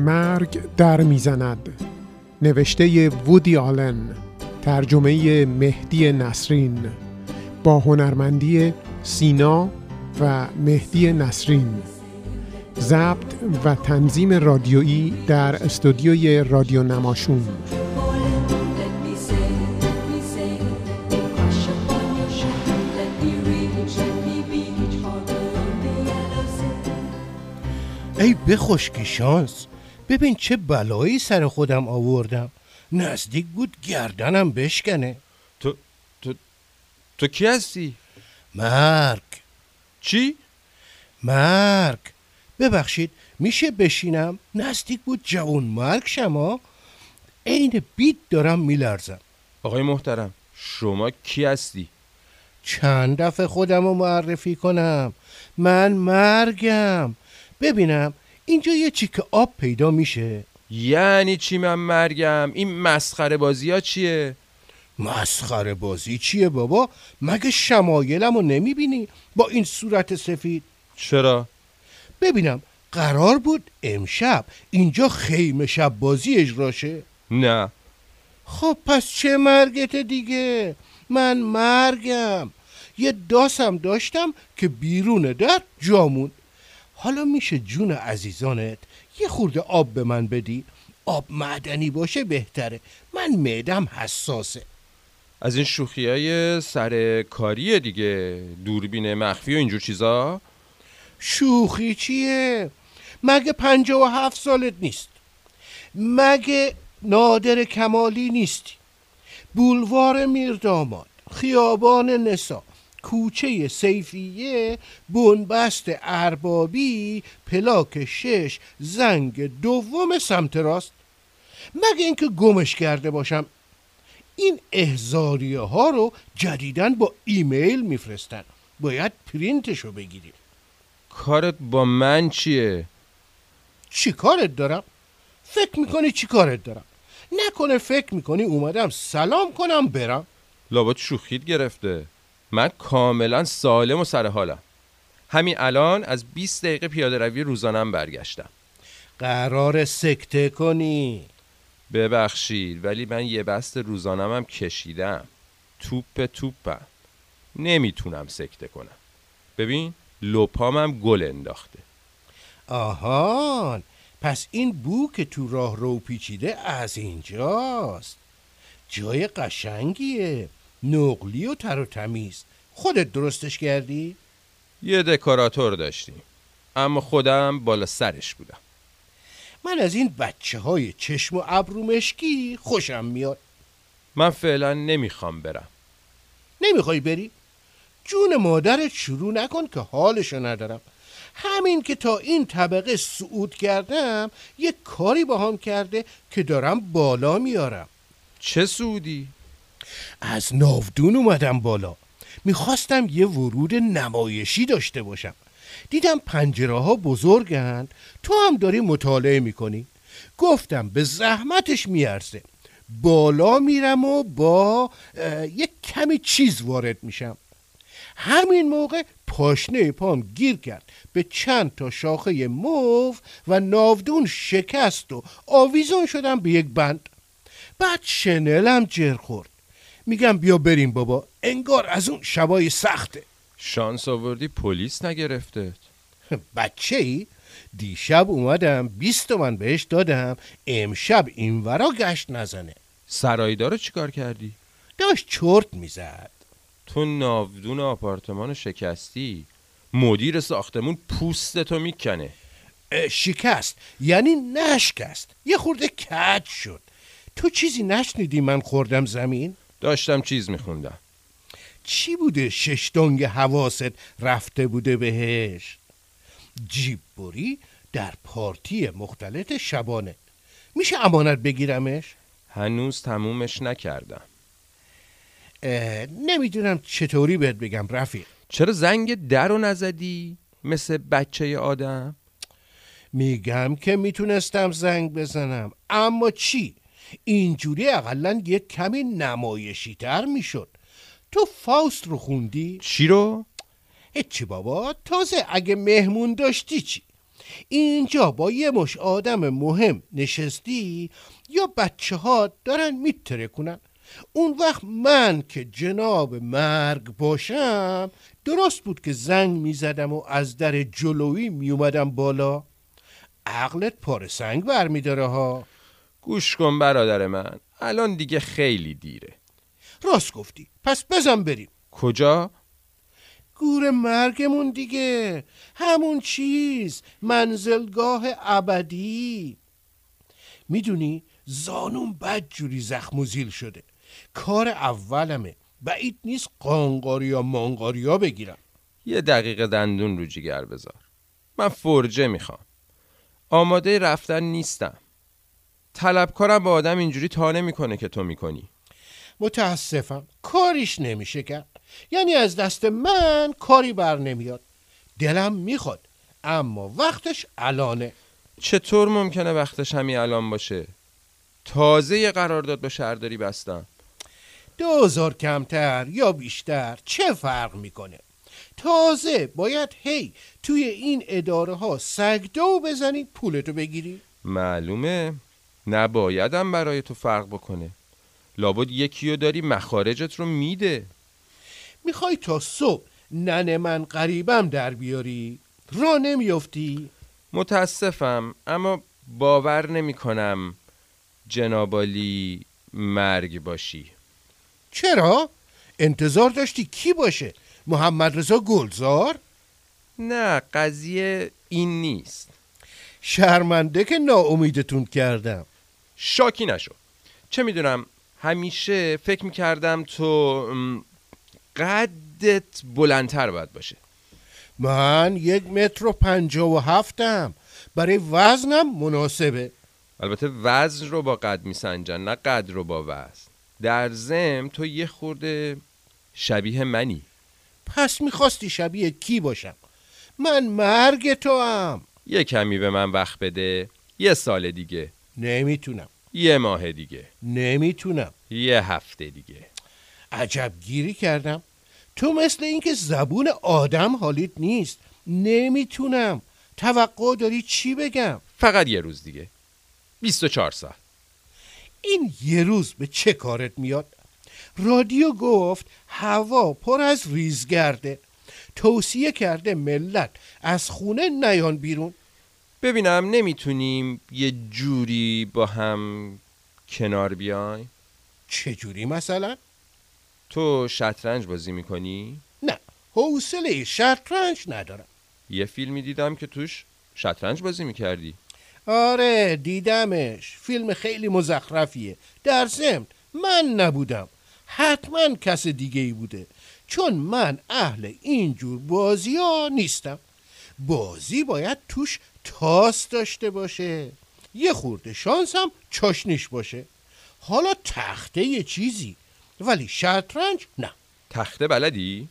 مرگ در می‌زند. نوشته وودی آلن ترجمه مهدی نسرین با هنرمندی سینا و مهدی نسرین. ضبط و تنظیم رادیویی در استودیوی رادیو نماشون. ای به خشکی شانس. ببین چه بلایی سر خودم آوردم. نزدیک بود گردنم بشکنه. تو تو تو کی هستی؟ مرگ. چی؟ مرگ. ببخشید میشه بشینم؟ نزدیک بود جوان مرگ شما عین بیت دارم میلرزم. آقای محترم شما کی هستی؟ چند دفعه خودم رو معرفی کنم؟ من مرگم. ببینم اینجا یه چیک آب پیدا میشه. یعنی چی من مرگم؟ این مسخره بازی ها چیه؟ مسخره بازی چیه بابا؟ مگه شمایلم رو نمی‌بینی؟ با این صورت سفید. چرا؟ ببینم قرار بود امشب اینجا خیمه شب بازی اجراشه نه. خب پس چه مرگت دیگه؟ من مرگم. یه داسم داشتم که بیرون در جامون. حالا میشه جون عزیزانت یه خورده آب به من بدی. آب معدنی باشه بهتره. من معدم حساسه. از این شوخی های سر کاریه دیگه. دوربین مخفی و اینجور چیزا. شوخی چیه؟ مگه پنجاه و هفت سالت نیست؟ مگه نادر کمالی نیستی؟ بولوار میرداماد خیابان نسا. کوچه سیفیه بنبست اربابی پلاک شش زنگ دوم سمت راست مگه اینکه گمش کرده باشم این احزاریه ها رو جدیدن با ایمیل میفرستن باید پرینتشو بگیریم کارت با من چیه؟ چی کارت دارم؟ فکر می‌کنی چی کارت دارم؟ نکنه فکر می‌کنی اومدم سلام کنم برم لابد شوخیت گرفته من کاملا سالم و سر حالم. همین الان از 20 دقیقه پیاده روی روزانم برگشتم. قرار سکته کنی. ببخشید ولی من یه بست روزانمم کشیدم. توپ توپم. نمی‌تونم سکته کنم. ببین لپامم گل انداخته. آهان پس این بو که تو راه رو پیچیده از اینجاست. جای قشنگیه. نقلی و تر و تمیز خودت درستش کردی؟ یه دکوراتور داشتیم اما خودم بالا سرش بودم من از این بچه های چشم و ابرو مشکی خوشم میاد من فعلا نمی‌خوام برم نمی‌خوای بری؟ جون مادرت شروع نکن که حالشو ندارم همین که تا این طبقه صعود کردم یه کاری با هم کرده که دارم بالا میارم چه سودی؟ از ناودون اومدم بالا. می‌خواستم یه ورود نمایشی داشته باشم. دیدم پنجره ها بزرگن تو هم داری مطالعه می‌کنی. گفتم به زحمتش میارزه. بالا میرم و با یک کمی چیز وارد میشم. همین موقع پاشنه پام گیر کرد. به چند تا شاخه موف و ناودون شکست و آویزون شدم به یک بند. بعد شنلم جر خورد. میگم بیا بریم بابا. انگار از اون شبای سخته. شانس آوردی پلیس نگرفته. بچه ای دیشب اومدم بیست تومن بهش دادم. امشب اینورا گشت نزنه. سرایدار رو چیکار کردی؟ داشت چرت می‌زد. تو ناودون آپارتمان شکستی مدیر ساختمون پوستتو می‌کنه. شکست یعنی نشکست. یه خورده کج شد. تو چیزی نشنیدی من خوردم زمین؟ داشتم چیز میخوندم چی بوده ششتونگ حواست رفته بوده بهش؟ جیب بری در پارتی مختلط شبانه میشه امانت بگیرمش؟ هنوز تمومش نکردم نمی‌دونم چطوری بهت بگم رفیق چرا زنگ در رو نزدی؟ مثل بچه آدم؟ میگم که می‌تونستم زنگ بزنم اما چی؟ اینجوری اقلا یک کمی نمایشی تر می‌شد تو فاست رو خوندی؟ چی رو؟ هیچی بابا تازه اگه مهمون داشتی چی؟ اینجا با یه مش آدم مهم نشستی یا بچه ها دارن میترکونن اون وقت من که جناب مرگ باشم درست بود که زنگ می‌زدم و از در جلویی میومدم بالا عقلت پار سنگ برمیداره ها گوش کن برادر من الان دیگه خیلی دیره. راست گفتی. پس بزن بریم. کجا؟ گور مرگمون دیگه. همون چیز. منزلگاه ابدی. می‌دونی زانون بد جوری زخم و زیل شده. کار اولمه. بعید نیست قانقاریا مانقاریا بگیرم یه دقیقه دندون رو جیگر بذار. من فرجه می‌خوام. آماده رفتن نیستم. طلبکارم با آدم اینجوری تا نمی‌کنه که تو می‌کنی. متاسفم. کاریش نمیشه کرد. یعنی از دست من کاری بر نمیاد. دلم می‌خواد اما وقتش الانه. چطور ممکنه وقتش همین الان باشه؟ تازه یه قرارداد با شهرداری بستم. دو هزار کمتر یا بیشتر چه فرق می‌کنه؟ تازه باید هی توی این اداره ها سگدو بزنی پولتو بگیری. معلومه. نبایدم برای تو فرق بکنه. لابد یکی رو داری مخارجت رو میده. می‌خوای تا صبح ننه من قریبم در بیاری؟ را نمیافتی؟ متاسفم اما باور نمی کنم جنابالی مرگ باشی. چرا؟ انتظار داشتی کی باشه؟ محمد رضا گلزار؟ نه قضیه این نیست. شرمنده که ناامیدتون کردم. شاکی نشو. چه می‌دونم همیشه فکر می‌کردم تو قدت بلندتر باید باشه. من یک متر و پنجاه و هفتم. برای وزنم مناسبه. البته وزن رو با قد میسنجن نه قد رو با وزن. در زم تو یه خورده شبیه منی. پس می‌خواستی شبیه کی باشم؟ من مرگ تو هم یه کمی به من وقت بده یه سال دیگه. نمی‌تونم. یه ماه دیگه. نمی‌تونم. یه هفته دیگه. عجب گیری کردم. تو مثل اینکه زبون آدم حالیت نیست. نمی‌تونم. توقع داری چی بگم؟ فقط یه روز دیگه. 24 ساعت. این یه روز به چه کارت میاد؟ رادیو گفت هوا پر از ریزگرده. توصیه کرده ملت از خونه نیان بیرون. ببینم نمی‌تونیم یه جوری با هم کنار بیایم؟ چجوری مثلا؟ تو شطرنج بازی می‌کنی؟ نه حوصله شطرنج ندارم. یه فیلمی دیدم که توش شطرنج بازی می‌کردی. آره دیدمش. فیلم خیلی مزخرفیه. در ضمن من نبودم. حتما کس دیگه ای بوده. چون من اهل اینجور بازی ها نیستم. بازی باید توش تاس داشته باشه. یه خورده شانس هم چاشنیش باشه. حالا تخته یه چیزی ولی شطرنج نه. تخته بلدی؟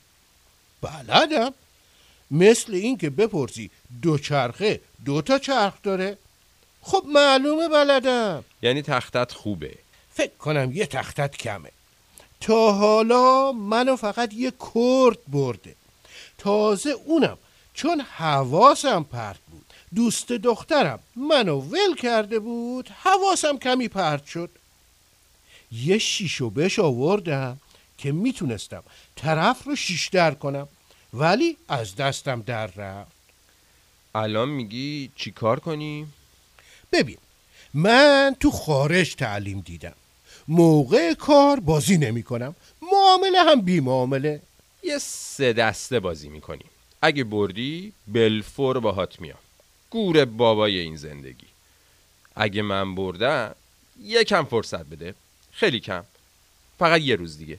بلدم. مثل این که بپرسی دو چرخه دو تا چرخ داره. خب معلومه بلدم. یعنی تختت خوبه. فکر کنم یه تختت کمه. تا حالا منو فقط یه کرد برده. تازه اونم چون حواسم پرت بود. دوست دخترم. منو ول کرده بود. حواسم کمی پرت شد. یه شیشو بش آوردم که می‌تونستم طرف رو شیش در کنم. ولی از دستم در رفت. الان میگی چی کار کنیم؟ ببین من تو خارج تعلیم دیدم. موقع کار بازی نمی کنم. معامله هم بی معامله. یه سه دسته بازی می‌کنیم اگه بردی بلفور باهات میام. گور بابای این زندگی. اگه من بردم یکم فرصت بده. خیلی کم. فقط یه روز دیگه.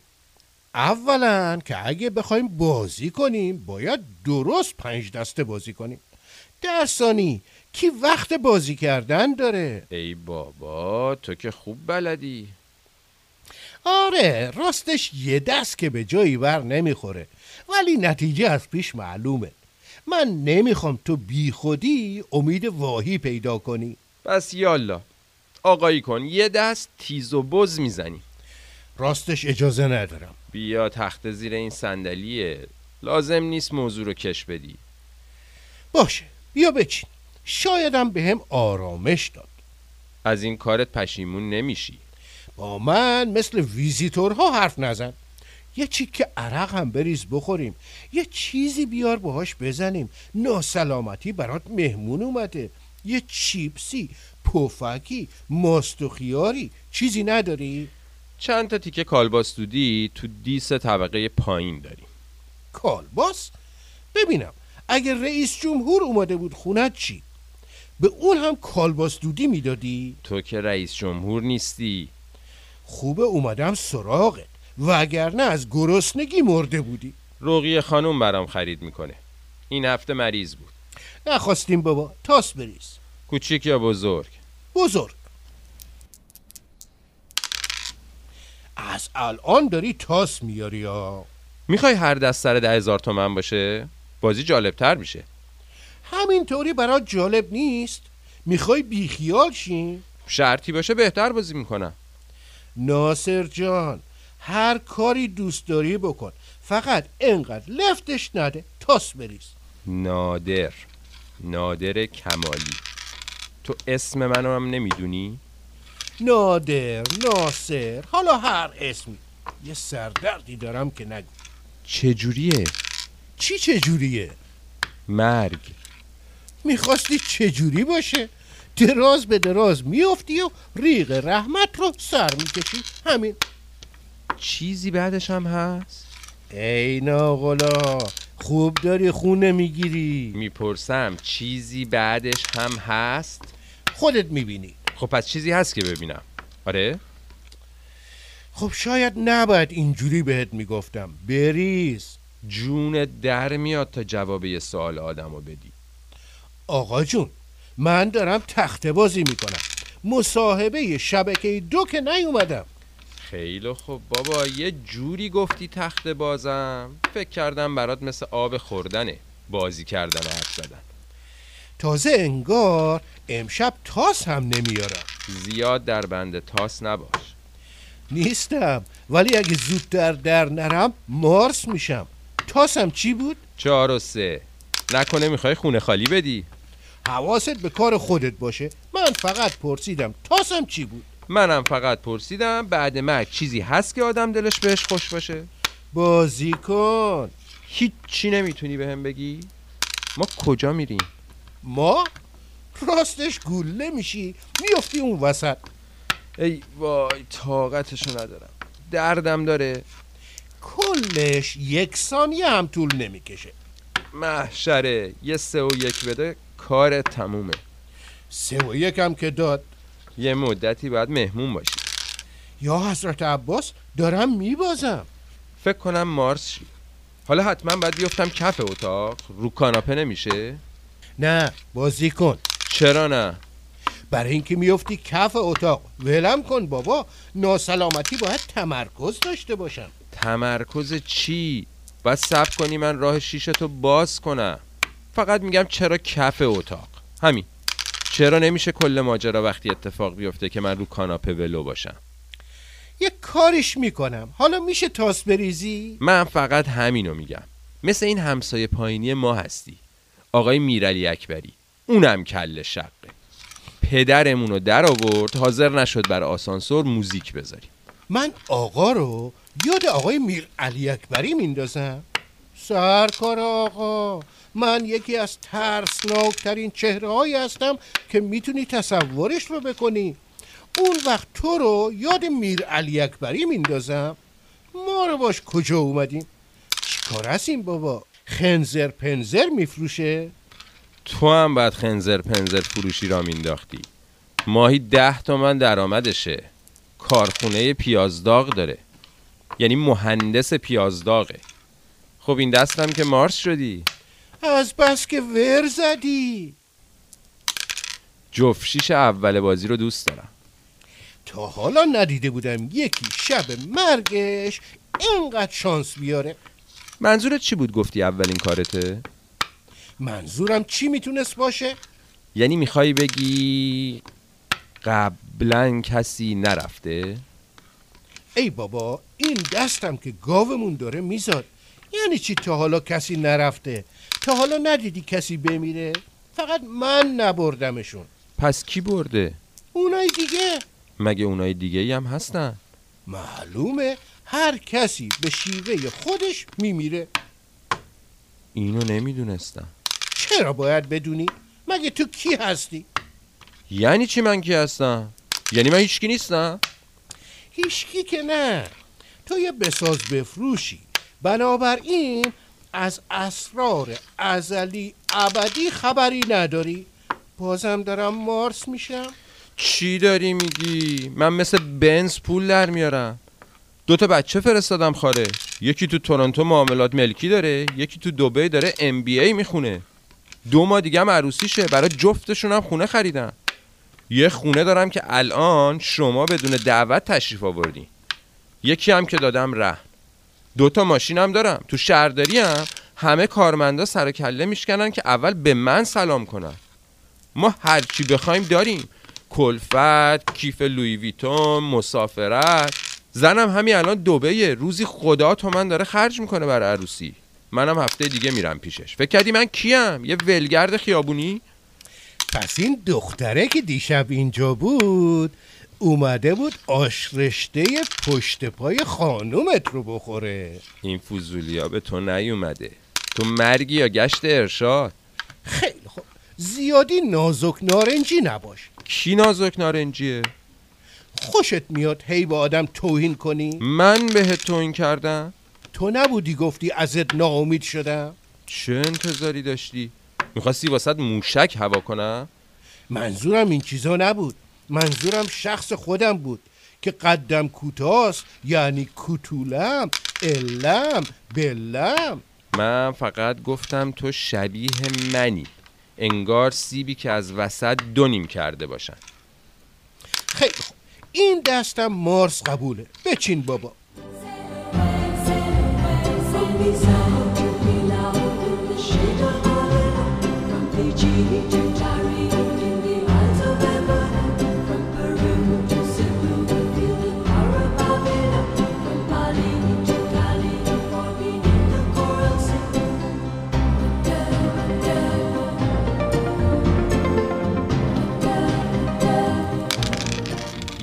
اولا که اگه بخوایم بازی کنیم باید درست پنج دسته بازی کنیم. در ثانی کی وقت بازی کردن داره؟ ای بابا تو که خوب بلدی. آره راستش یه دست که به جایی بر نمی‌خوره. ولی نتیجه از پیش معلومه. من نمی‌خوام تو بی خودی امید واهی پیدا کنی. بس یالا آقایی کن یه دست تیز و بز می‌زنی. راستش اجازه ندارم. بیا تخت زیر این صندلیه. لازم نیست موضوع رو کش بدی. باشه بیا بچین. شایدم به هم آرامش داد. از این کارت پشیمون نمیشی. با من مثل ویزیتورها حرف نزن. یه چیک عرق هم بریز بخوریم یه چیزی بیار باهاش بزنیم ناسلامتی برات مهمون اومده یه چیپسی پفکی ماست و خیاری چیزی نداری؟ چند تا تیکه کالباس دودی تو دیس طبقه پایین داریم کالباس؟ ببینم اگر رئیس جمهور اومده بود خونت چی؟ به اون هم کالباس دودی می‌دادی؟ تو که رئیس جمهور نیستی خوبه اومدم سراغت وگرنه از گرسنگی مرده بودی. رقیه خانوم برام خرید می‌کنه. این هفته مریض بود. نخواستیم بابا تاس بریز. کوچیک یا بزرگ؟ بزرگ. از الان داری تاس میاری ها می‌خوای هر دست سر ده هزار تومن باشه؟ بازی جالبتر میشه. همینطوری برات جالب نیست؟ می‌خوای بیخیال شین شرطی باشه بهتر بازی می‌کنم. ناصر جان هر کاری دوست داری بکن. فقط انقدر لفتش نده تاس بریز. نادر. نادر کمالی. تو اسم منو هم نمی‌دونی؟ نادر ناصر حالا هر اسمی. یه سردردی دارم که نگو. چجوریه؟ چی چجوریه؟ مرگ. می‌خواستی چجوری باشه؟ دراز به دراز میافتی و ریق رحمت رو سر می‌کشی. همین. چیزی بعدش هم هست؟ ای ناغلا خوب داری خونه می‌گیری. می‌پرسم چیزی بعدش هم هست؟ خودت می‌بینی. خب پس چیزی هست که ببینم. آره؟ خب شاید نباید اینجوری بهت می‌گفتم. بریز. جون در میاد تا جواب یه سوال آدمو بدی. آقا جون من دارم تخته بازی می‌کنم. مصاحبه شبکه دو که نیومدم. خیلی خوب. بابا یه جوری گفتی تخت بازم. فکر کردم برات مثل آب خوردنه. بازی کردن و حرف زدن. تازه انگار امشب تاس هم نمیارم. زیاد در بند تاس نباش. نیستم. ولی اگه زودتر در نرم مارس میشم. تاسم چی بود؟ چهار و سه. نکنه می‌خوای خونه خالی بدی. حواست به کار خودت باشه. من فقط پرسیدم تاسم چی بود؟ منم فقط پرسیدم بعد مرگ چیزی هست که آدم دلش بهش خوش باشه؟ بازی کن. هیچی نمی‌تونی به هم بگی. ما کجا میریم؟ ما؟ راستش گوله میشی میافتی اون وسط. ای وای طاقتشو ندارم. دردم داره. کلش یک ثانیه هم طول نمی‌کشه. محشره یه سه و یک بده کار تمومه. سه و یک هم که داد. یه مدتی باید مهمون باشی. یا حضرت عباس دارم میبازم. فکر کنم مارس شی. حالا حتما باید بیفتم کف اتاق. رو کاناپه نمیشه؟ نه بازی کن. چرا نه؟ برای اینکه میفتی کف اتاق. ولم کن بابا. ناسلامتی باید تمرکز داشته باشم. تمرکز چی؟ باید صبر کنی من راه شیشتو باز کنم. فقط میگم چرا کف اتاق. همین. چرا نمیشه کل ماجرا وقتی اتفاق بیفته که من رو کاناپه ولو باشم؟ یه کارش می‌کنم. حالا میشه تاس بریزی؟ من فقط همینو میگم. مثل این همسایه پایینی ما هستی. آقای میرعلی اکبری اونم کل شقه. پدرمونو در آورد حاضر نشد بر آسانسور موزیک بذاریم. من آقا رو یاد آقای میر علی اکبری میندازم؟ سرکار آقا. من یکی از ترسناکترین چهره هایی هستم که می‌تونی تصورش رو بکنی. اون وقت تو رو یاد میر علی اکبری میندازم. ما رو باش کجا اومدیم؟ چیکار هستیم بابا؟ خنزر پنزر میفروشه؟ تو هم بعد خنزر پنزر فروشی را مینداختی. ماهی ده تومن درآمدشه. کارخونه پیازداغ داره. یعنی مهندس پیازداغه. خب این دستم که مارس شدی از بس که ور زدی جفشیش اول بازی رو دوست دارم تا حالا ندیده بودم یکی شب مرگش اینقدر شانس بیاره منظورت چی بود گفتی اولین کارته؟ منظورم چی می‌تونست باشه؟ یعنی می‌خوای بگی قبلا کسی نرفته؟ ای بابا این دستم که گاومون داره میزاد یعنی چی تا حالا کسی نرفته؟ تا حالا ندیدی کسی بمیره؟ فقط من نبردمشون. پس کی برده؟ اونای دیگه. مگه اونای دیگه هم هستن؟ معلومه هر کسی به شیوه خودش میمیره. اینو نمی‌دونستم. چرا باید بدونی؟ مگه تو کی هستی؟ یعنی چی من کی هستم؟ یعنی من هیچکی نیستم؟ هیچکی که نه. تو یه بساز بفروشی. بنابراین از اسرار ازلی ابدی خبری نداری. بازم دارم مارس میشم. چی داری میگی؟ من مثل بنز پول در میارم. دو تا بچه فرستادم خاره یکی تو تورنتو معاملات ملکی داره یکی تو دبی داره ام بی ای می‌خونه. دو ماه دیگه هم عروسیشه برای جفتشون هم خونه خریدم. یه خونه دارم که الان شما بدون دعوت تشریف آوردین. یکی هم که دادم ره دو تا ماشینم دارم. تو شهرداری هم همه کارمندا سر و کله میشکنن که اول به من سلام کنن. ما هر چی بخوایم داریم. کلفت کیف لوی ویتون مسافرت. زنم همین الان دوبهیه روزی خدا تومن داره خرج می‌کنه برای عروسی. منم هفته دیگه میرم پیشش. فکر کردی من کیم؟ یه ولگرد خیابونی؟ پس این دختره که دیشب اینجا بود اومده بود آش رشته پشت پای خانومت رو بخوره. این فوزولیا به تو نیومده. تو مرگی یا گشت ارشاد؟ خیلی خوب. زیادی نازک نارنجی نباش. کی نازک نارنجیه؟ خوشت میاد هی به آدم توهین کنی؟ من به توهین کردم؟ تو نبودی گفتی ازت ناامید شدم؟ چه انتظاری داشتی؟ می‌خواستی واسط موشک هوا کنم؟ منظورم این چیزا نبود. منظورم شخص خودم بود که قدم کوتاست یعنی کوتولم علم بلم من فقط گفتم تو شبیه منی انگار سیبی که از وسط دو نیم کرده باشن خیلی خوب این دستم مارس قبوله بچین بابا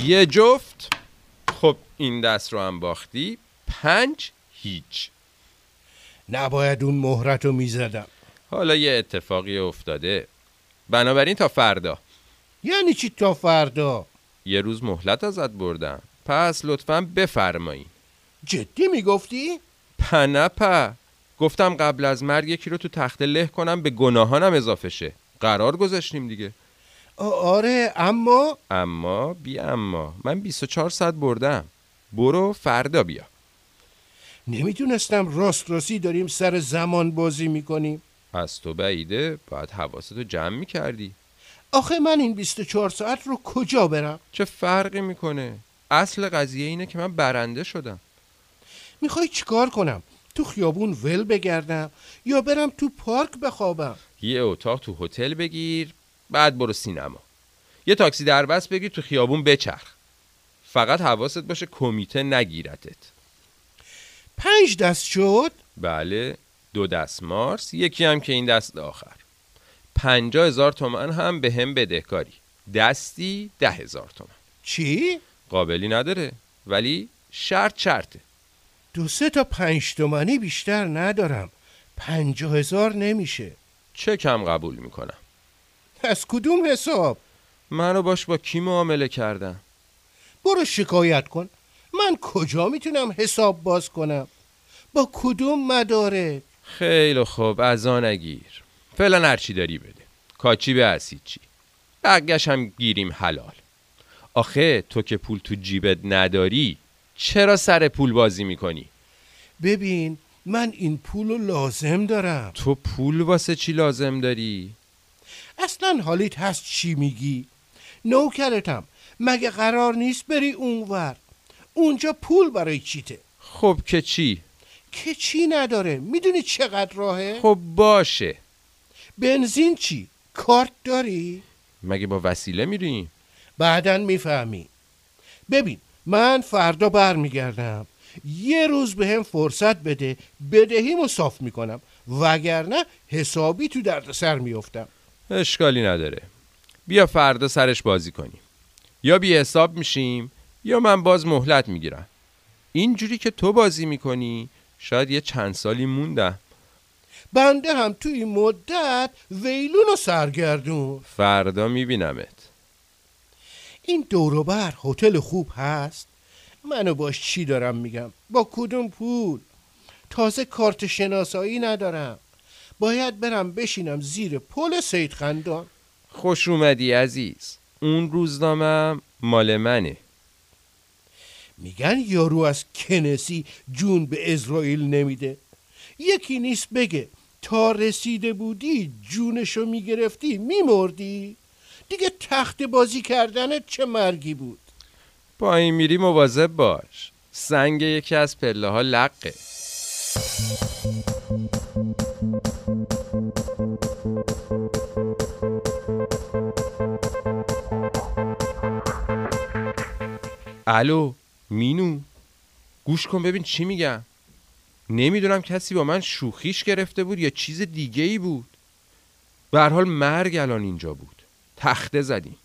یه جفت. خب این دست رو هم باختی. پنج هیچ. نباید اون مهرت رو می‌زدم. حالا یه اتفاقی افتاده. بنابراین تا فردا. یعنی چی تا فردا؟ یه روز مهلت ازت بردم. پس لطفا بفرمایی. جدی می‌گفتی؟ پنپه گفتم قبل از مرگ یکی رو تو تخت له کنم به گناهانم اضافه شه. قرار گذاشتیم دیگه. آره اما؟ اما بی اما. من 24 ساعت بردم. برو فردا بیا. نمی‌دونستم راست راستی داریم سر زمان بازی می‌کنیم. از تو بعیده باید حواستو جمع می‌کردی. آخه من این 24 ساعت رو کجا برم؟ چه فرقی می‌کنه؟ اصل قضیه اینه که من برنده شدم. می‌خوای چیکار کنم؟ تو خیابون ول بگردم یا برم تو پارک بخوابم؟ یه اتاق تو هتل بگیر بعد برو سینما. یه تاکسی در بس بگیر تو خیابون بچرخ. فقط حواست باشه کمیته نگیرتت. پنج دست شد؟ بله دو دست مارس یکی هم که این دست آخر. پنجا هزار تومن هم به هم بدهکاری دستی ده هزار تومن. چی؟ قابلی نداره ولی شرط شرطه. دو سه تا پنج تومنی بیشتر ندارم. پنجاه هزار نمیشه. چه کم قبول می‌کنم. از کدوم حساب؟ منو باش با کی معامله کردم برو شکایت کن من کجا می‌تونم حساب باز کنم؟ با کدوم مدارک؟ خیلی خوب از آن نگیر فعلا هرچی داری بده کاچی به اسید چی بقیش هم گیریم حلال آخه تو که پول تو جیبت نداری چرا سر پول بازی می‌کنی؟ ببین من این پول رو لازم دارم تو پول واسه چی لازم داری؟ اصلا حالیت هست چی میگی؟ نوکرتم مگه قرار نیست بری اونور اونجا پول برای چیته خب که چی؟ که چی نداره می‌دونی چقدر راهه؟ خب باشه بنزین چی؟ کارت داری؟ مگه با وسیله میریم؟ بعدا می‌فهمی ببین من فردا برمیگردم یه روز به هم فرصت بده بدهیمو صاف می‌کنم وگرنه حسابی تو دردسر میفتم اشکالی نداره. بیا فردا سرش بازی کنیم. یا بی حساب میشیم یا من باز مهلت می‌گیرم. اینجوری که تو بازی می‌کنی شاید یه چند سالی موندم. بنده هم تو این مدت ویلون و سرگردون. فردا میبینمت. این دوروبر هتل خوب هست؟ منو باش چی دارم میگم؟ با کدوم پول؟ تازه کارت شناسایی ندارم. باید برم بشینم زیر پل سید خندان. خوش اومدی عزیز. اون روزنامه مال منه. میگن یارو از کنسی جون به اسرائیل نمیده. یکی نیست بگه تا رسیده بودی جونشو می‌گرفتی میمردی. دیگه تخت بازی کردنت چه مرگی بود؟ با این میری مواظب باش. سنگ یکی از پله ها لقه. الو مینو گوش کن ببین چی میگم نمی‌دونم کسی با من شوخیش گرفته بود یا چیز دیگه ای بود. به حال مرگ الان اینجا بود. تخته زدیم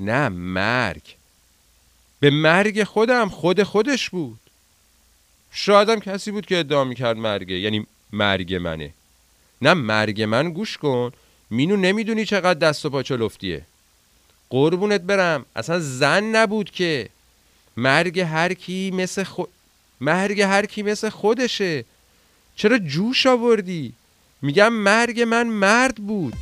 نه مرگ. به مرگ خودم خود خودش بود. شایدم کسی بود که ادعا می‌کرد مرگه یعنی مرگ منه. نه مرگ من گوش کن. مینو نمی‌دونی چقدر دست و پا لفتیه قربونت برم. اصلا زن نبود که. مرگ هر کی مثل خود مرگ هر کی مثل خودشه. چرا جوش آوردی؟ میگم مرگ من مرد بود.